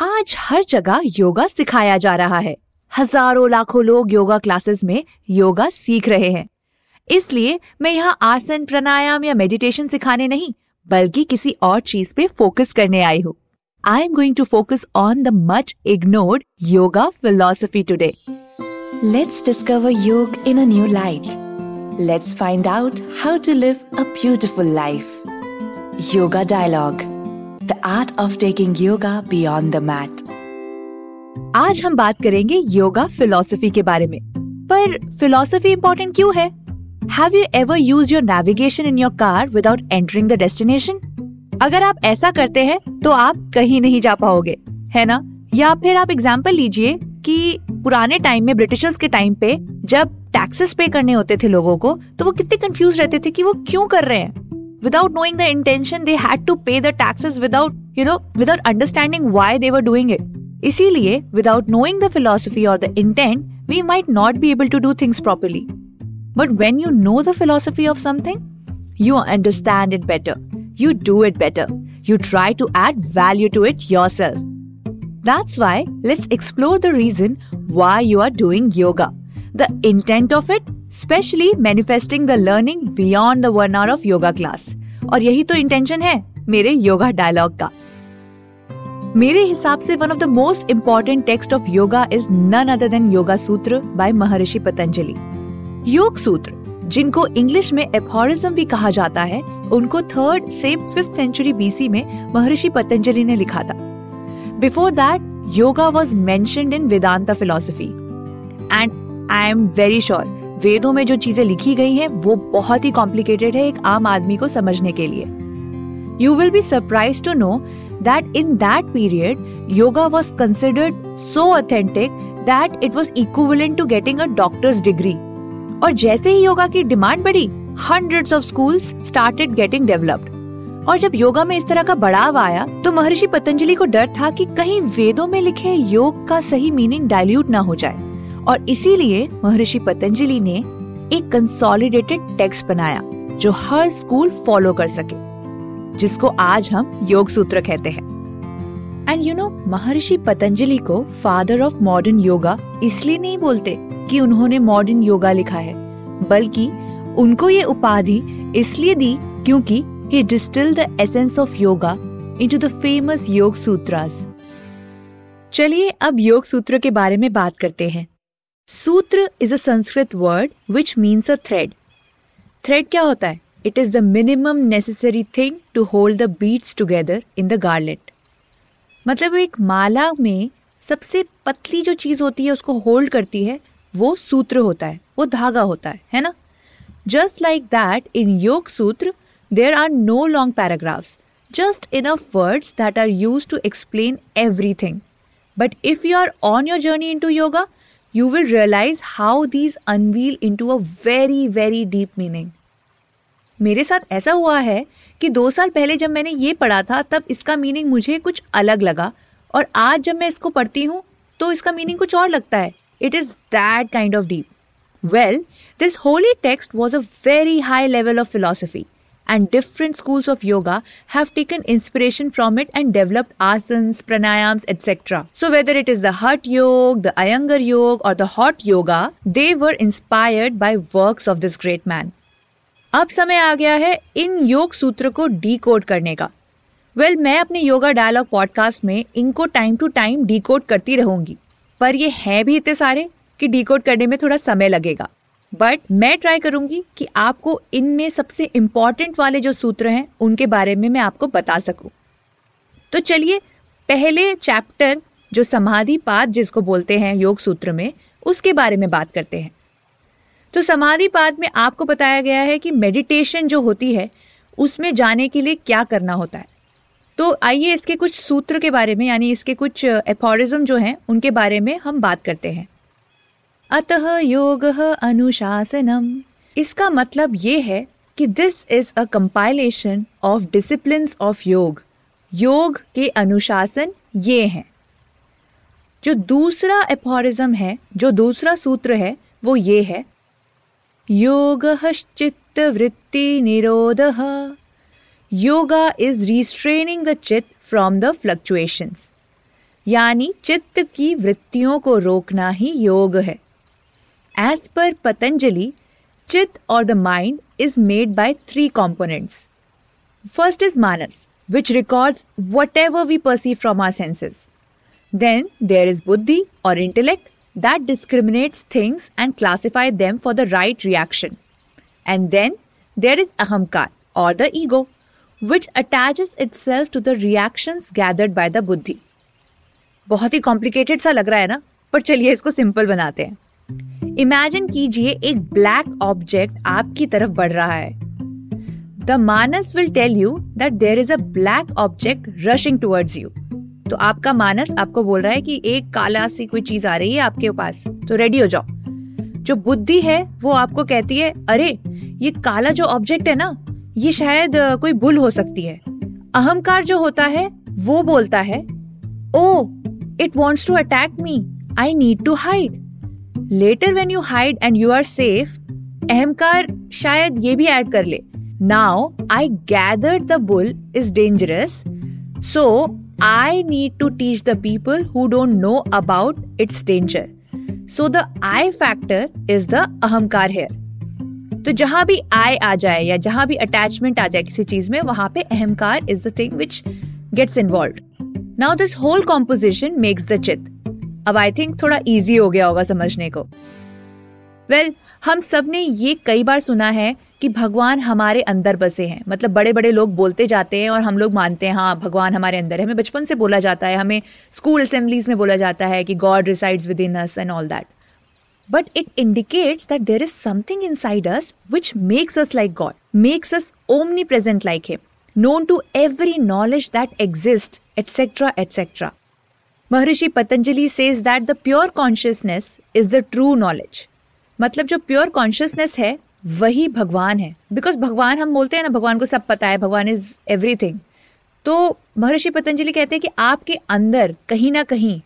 आज हर जगह योगा सिखाया जा रहा है। हज़ारों लाखों लोग योगा क्लासेस में योगा सीख रहे हैं। इसलिए मैं यहाँ आसन प्राणायाम या मेडिटेशन सिखाने नहीं, बल्कि किसी और चीज़ पे फोकस करने आई हूँ। I am going to focus on the much ignored yoga philosophy today let's discover yoga in a new light let's find out how to live a beautiful life yoga dialogue art of taking yoga beyond the mat. आज हम बात करेंगे yoga philosophy के बारे में। पर philosophy important क्यों है? Have you ever use your navigation in your car without entering the destination अगर आप ऐसा करते हैं तो आप कहीं नहीं जा पाओगे, है ना? या फिर आप एग्ज़ाम्पल लीजिए कि पुराने टाइम में ब्रिटिशर्स के टाइम पे जब टैक्सेस पे करने होते थे लोगों को तो वो कितने कंफ्यूज रहते थे कि वो क्यों कर रहे हैं। Without knowing the intention they had to pay the taxes without you know without understanding why they were doing it इसीलिए without knowing the philosophy or the intent we might not be able to do things properly but when you know the philosophy of something you understand it better you do it better you try to add value to it yourself that's why let's explore the reason why you are doing yoga the intent of it specially manifesting the learning beyond the one hour of yoga class और यही तो intention है मेरे yoga dialogue का। मेरे हिसाब से one of the most important text of yoga is none other than yoga sutra by Maharshi Patanjali योग सूत्र जिनको इंग्लिश में एफोरिज्म भी कहा जाता है, उनको थर्ड से फिफ्थ सेंचुरी बीसी में महर्षि पतंजलि ने लिखा था। Before that yoga was mentioned in Vedanta philosophy and I am very sure वेदों में जो चीज़ें लिखी गई हैं, वो बहुत ही कॉम्प्लिकेटेड है एक आम आदमी को समझने के लिए। You will be surprise to know that in that period yoga was considered so authentic that it was equivalent to getting a doctor's degree और जैसे ही योगा की डिमांड बढ़ी hundreds of schools started getting developed और जब योगा में इस तरह का बढ़ाव आया तो महर्षि पतंजलि को डर था कि कहीं वेदों में लिखे योग का सही मीनिंग डाइल्यूट ना हो जाए। और इसीलिए महर्षि पतंजलि ने एक कंसोलिडेटेड टेक्स्ट बनाया, जो हर स्कूल फॉलो कर सके, जिसको आज हम योग सूत्र कहते हैं। एंड यू नो महर्षि पतंजलि को फादर ऑफ़ मॉडर्न योगा इसलिए नहीं बोलते कि उन्होंने मॉडर्न योगा लिखा है, बल्कि उनको ये उपाधि इसलिए दी क्योंकि he distilled the essence of yoga into the famous योग सूत्रास चलिए अब योग सूत्र के बारे में बात करते हैं। Sutra is a Sanskrit word which means a thread thread क्या होता है? It is the minimum necessary thing to hold the beads together in the garland मतलब एक माला में सबसे पतली जो चीज़ होती है उसको होल्ड करती है वो सूत्र होता है वो धागा होता है है ना? Just like that in yoga sutra there are no long paragraphs just enough words that are used to explain everything. But if you are on your journey into yoga, you will realize how these unveil into a very very deep meaning. मेरे साथ ऐसा हुआ है कि दो साल पहले जब मैंने ये पढ़ा था, तब इसका मीनिंग मुझे कुछ अलग लगा और आज जब मैं इसको पढ़ती हूँ तो इसका मीनिंग कुछ और लगता है। It is that kind of deep well this holy text was a very high level of philosophy and different schools of yoga have taken inspiration from it and developed asanas, pranayams, etc. So whether it is the Hatha Yoga, the Iyengar Yoga or the Hot Yoga, they were inspired by works of this great man. अब समय आ गया है इन योग सूत्र को D code करने का well well, मैं अपने योगा डायलॉग पॉडकास्ट में इनको टाइम टू टाइम डीकोड करती रहूँगी पर ये हैं भी इतने सारे कि डीकोड करने में थोड़ा समय लगेगा बट मैं ट्राई करूँगी कि आपको इनमें सबसे इंपॉर्टेंट वाले जो सूत्र हैं, उनके बारे में मैं आपको बता सकूँ। तो चलिए, पहले चैप्टर जो समाधि पाद जिसको बोलते हैं योग सूत्र में, उसके बारे में बात करते हैं। तो समाधि पाद में आपको बताया गया है कि मेडिटेशन जो होती है, उसमें जाने के लिए क्या करना होता है। तो आइए इसके कुछ सूत्र के बारे में, यानी इसके कुछ एफोरिज्म जो हैं, उनके बारे में हम बात करते हैं। अतः योग अनुशासनम। इसका मतलब ये है कि this is a compilation of discipline of yoga योग के अनुशासन ये हैं। जो दूसरा एफोरिज्म है, जो दूसरा सूत्र है, वो ये है। योग चित्त वृत्ति निरोध। Yoga is restraining the chitta from the fluctuations यानी चित्त की वृत्तियों को रोकना ही योग है। एज पर पतंजलि चित और the mind is made by three components first is manas which records whatever we perceive from our senses then there is buddhi और intellect that discriminates things and classify them for the right reaction and then there is ahankar और the ego which attach itself to the reaction gathered by the buddhi बहुत ही complicated सा लग रहा है ना? पर चलिए इसको सिंपल बनाते हैं। इमेजिन कीजिए एक ब्लैक ऑब्जेक्ट आपकी तरफ़ बढ़ रहा है। The manas will tell you that there is a black object rushing towards you तो आपका मानस आपको बोल रहा है कि एक काला सी कोई चीज़ आ रही है आपके पास। तो रेडी हो जाओ। जो बुद्धि है, वो आपको कहती है, अरे, ये काला जो ऑब्जेक्ट है ना, ये शायद कोई बुल हो सकती है। अहंकार जो होता है, वो बोलता है ओ it wants to attack me I need to hide later when you hide and you are safe ahankar शायद ये भी ऐड कर ले। Now I gathered the bull is dangerous, so I need to teach the people who don't know about its danger. So the I factor is the ahankar here तो जहाँ भी आई आ जाए या जहाँ भी अटैचमेंट आ जाए किसी चीज़ में वहाँ पे ahankar is the thing which gets involve now this whole composition makes the chitta अब आई थिंक थोड़ा इजी हो गया होगा समझने को वेल well, हम सबने ये कई बार सुना है कि भगवान हमारे अंदर बसे हैं मतलब बड़े बड़े लोग बोलते जाते हैं और हम लोग मानते हैं हाँ भगवान हमारे अंदर है हमें बचपन से बोला जाता है हमें स्कूल असेंबलीज में बोला जाता है कि God resides within us and all that but it indicates that there is something inside us which makes us like God makes us omnipresent like him known to every knowledge that exists, etc., etc. Maharishi Patanjali says that the pure consciousness is the true knowledge. मतलब जो pure consciousness है, वही भगवान है। Because भगवान हम बोलते हैं ना, भगवान को सब पता है, भगवान इज़ एवरीथिंग तो महर्षि पतंजलि कहते हैं कि आपके अंदर कहीं ना कहीं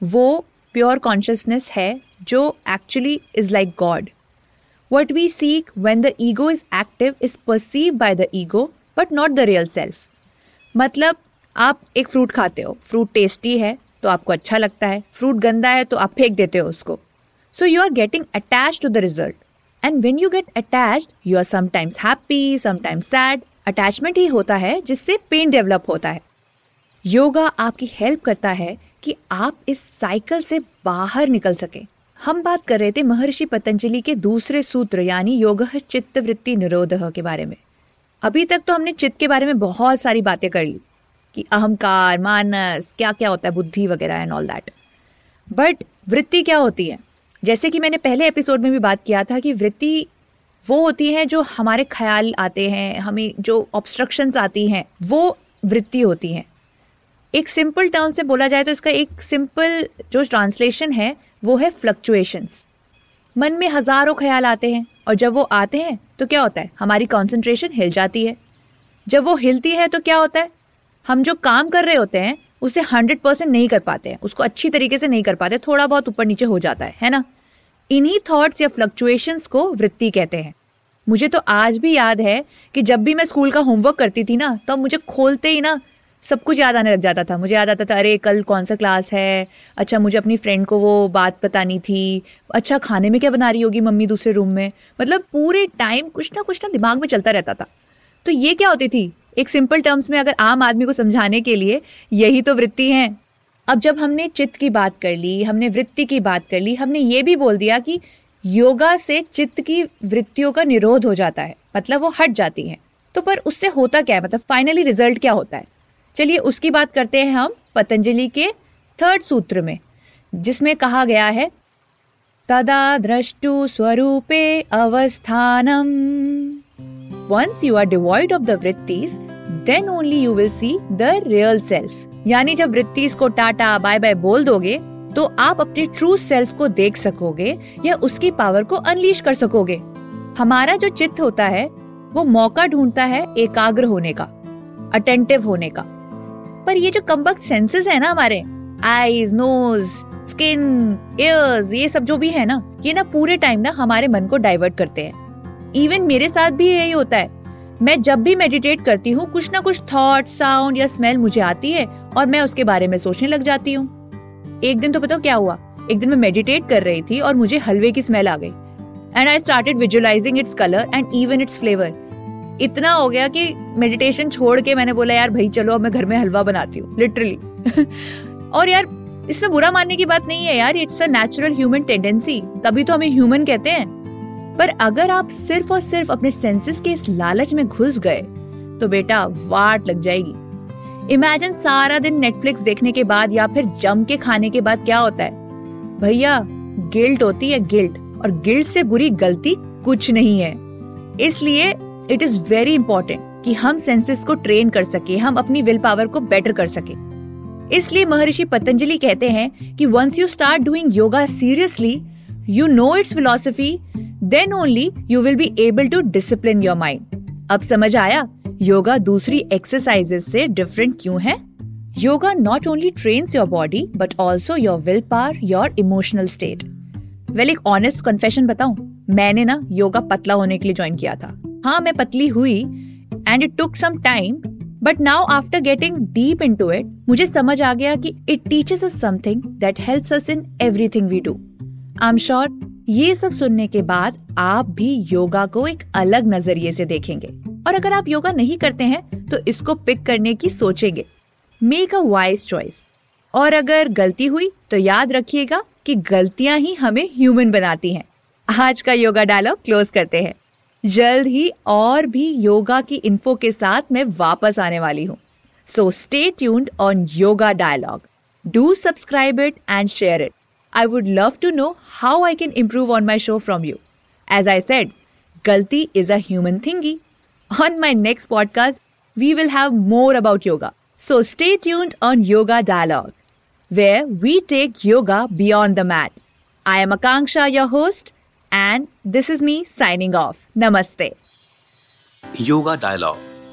वो प्योर कॉन्शियसनेस है, जो actually is like God what we seek when the ego is active is perceive by the ego but not the real self मतलब आप एक फ्रूट खाते हो फ्रूट टेस्टी है तो आपको अच्छा लगता है फ्रूट गंदा है तो आप फेंक देते हो उसको। So you are getting attached to the result. And when you get attached, you are sometimes happy, sometimes sad. Attachment ही होता है जिससे पेन डेवलप होता है। योगा आपकी हेल्प करता है कि आप इस साइकिल से बाहर निकल सके। हम बात कर रहे थे महर्षि पतंजलि के दूसरे सूत्र यानी योग चित्त वृत्ति निरोध के बारे में। अभी तक तो हमने चित्त के बारे में बहुत सारी बातें कर ली। कि अहंकार, मानस क्या क्या होता है, बुद्धि वगैरह एंड ऑल दैट बट वृत्ति क्या होती है? जैसे कि मैंने पहले एपिसोड में भी बात किया था कि वृत्ति वो होती है जो हमारे ख्याल आते हैं, हमें जो ऑब्स्ट्रक्शंस आती हैं, वो वृत्ति होती हैं। एक सिंपल टर्म से बोला जाए तो इसका एक सिंपल जो ट्रांसलेशन है, वो है फ्लक्चुएशंस मन में हज़ारों ख्याल आते हैं और जब वो आते हैं तो क्या होता है? हमारी कॉन्सेंट्रेशन हिल जाती है। जब वो हिलती है तो क्या होता है? हम जो काम कर रहे होते हैं, उसे हंड्रेड परसेंट नहीं कर पाते हैं। उसको अच्छी तरीके से नहीं कर पाते, थोड़ा बहुत ऊपर नीचे हो जाता है है ना? इन्हीं थॉट्स या फ्लक्चुएशंस को वृत्ति कहते हैं। मुझे तो आज भी याद है कि जब भी मैं स्कूल का होमवर्क करती थी ना तो मुझे खोलते ही ना सब कुछ याद आने लग जाता था। मुझे याद आता था, अरे, कल कौन सा क्लास है? अच्छा मुझे अपनी फ्रेंड को वो बात बतानी थी। अच्छा खाने में क्या बना रही होगी मम्मी दूसरे रूम में? मतलब पूरे टाइम कुछ ना कुछ ना दिमाग में चलता रहता था। तो ये क्या होती थी? एक सिंपल टर्म्स में अगर आम आदमी को समझाने के लिए यही तो वृत्ति है। अब जब हमने चित्त की बात कर ली, हमने वृत्ति की बात कर ली, हमने ये भी बोल दिया कि योगा से चित्त की वृत्तियों का निरोध हो जाता है मतलब वो हट जाती हैं। तो पर उससे होता क्या है? मतलब फाइनली रिज़ल्ट क्या होता है? चलिए उसकी बात करते हैं हम पतंजलि के थर्ड सूत्र में, जिसमें कहा गया है, तदा द्रष्टु स्वरूपे अवस्थानम। Once you are devoid of the vrittis then only you will see the real self यानी जब वृत्तीस को टाटा बाय बाय बोल दोगे तो आप अपने ट्रू सेल्फ को देख सकोगे या उसकी पावर को अनलीश कर सकोगे। हमारा जो चित्त होता है, वो मौका ढूंढता है एकाग्र होने का अटेंटिव होने का। पर ये जो कम्बक सेंसेस है ना हमारे आईज नोज़ स्किन ये सब जो भी है ना, ये ना पूरे टाइम ना हमारे मन को डाइवर्ट करते हैं। इवन मेरे साथ भी यही होता है। मैं जब भी मेडिटेट करती हूँ, कुछ ना कुछ थॉट साउंड या स्मेल मुझे आती है और मैं उसके बारे में सोचने लग जाती हूँ। एक दिन तो पता क्या हुआ? एक दिन मैं मेडिटेट कर रही थी और मुझे हलवे की स्मेल आ गई। And I started visualising its colour and even its flavour इतना हो गया कि मेडिटेशन छोड़ के मैंने बोला, यार भाई चलो, अब मैं घर में हलवा बनाती हूँ लिटरली और यार, इसमें बुरा मानने की बात नहीं है यार it's a natural human tendency तभी तो हमें ह्यूमन कहते हैं। पर अगर आप सिर्फ़ और सिर्फ़ अपने सेंसेस के इस लालच में घुस गए तो बेटा वाट लग जाएगी। इमेजिन सारा दिन नेटफ्लिक्स देखने के बाद या फिर जम के खाने के बाद क्या होता है? भैया गिल्ट होती है गिल्ट और गिल्ट से बुरी गलती कुछ नहीं है। इसलिए इट इज़ वेरी इंपॉर्टेंट कि हम सेंसेस को ट्रेन कर सके, हम अपनी विल पावर को बेटर कर सके। इसलिए महर्षि पतंजलि कहते हैं कि once you start doing yoga seriously you know its philosophy then only you will be able to discipline your mind अब समझ आया? योगा दूसरी एक्सरसाइजेस से डिफरेंट क्यों है? Yoga not only trains your body but also your will power your emotional state well एक honest confession बताऊँ। मैंने ना योगा पतला होने के लिए ज्वाइन किया था। हाँ मैं पतली हुई and it took some time but now after getting deep into it मुझे समझ आ गया कि it teaches us something that helps us in everything we do I am sure ये सब सुनने के बाद आप भी योगा को एक अलग नज़रिए से देखेंगे। और अगर आप योगा नहीं करते हैं तो इसको पिक करने की सोचेंगे। मेक अ वाइज चॉइस और अगर गलती हुई तो याद रखिएगा कि गलतियाँ ही हमें ह्यूमन बनाती हैं। आज का योगा डायलॉग क्लोज करते हैं। जल्द ही और भी योगा की इन्फो के साथ मैं वापस आने वाली हूँ। So stay tuned on yoga dialogue do subscribe it and share it I would love to know how I can improve on my show from you. As I said, Galti is a human thingy. On my next podcast, we will have more about yoga. So stay tuned on Yoga Dialogue, where we take yoga beyond the mat. I am Akanksha, your host, and this is me signing off. Namaste. Yoga Dialogue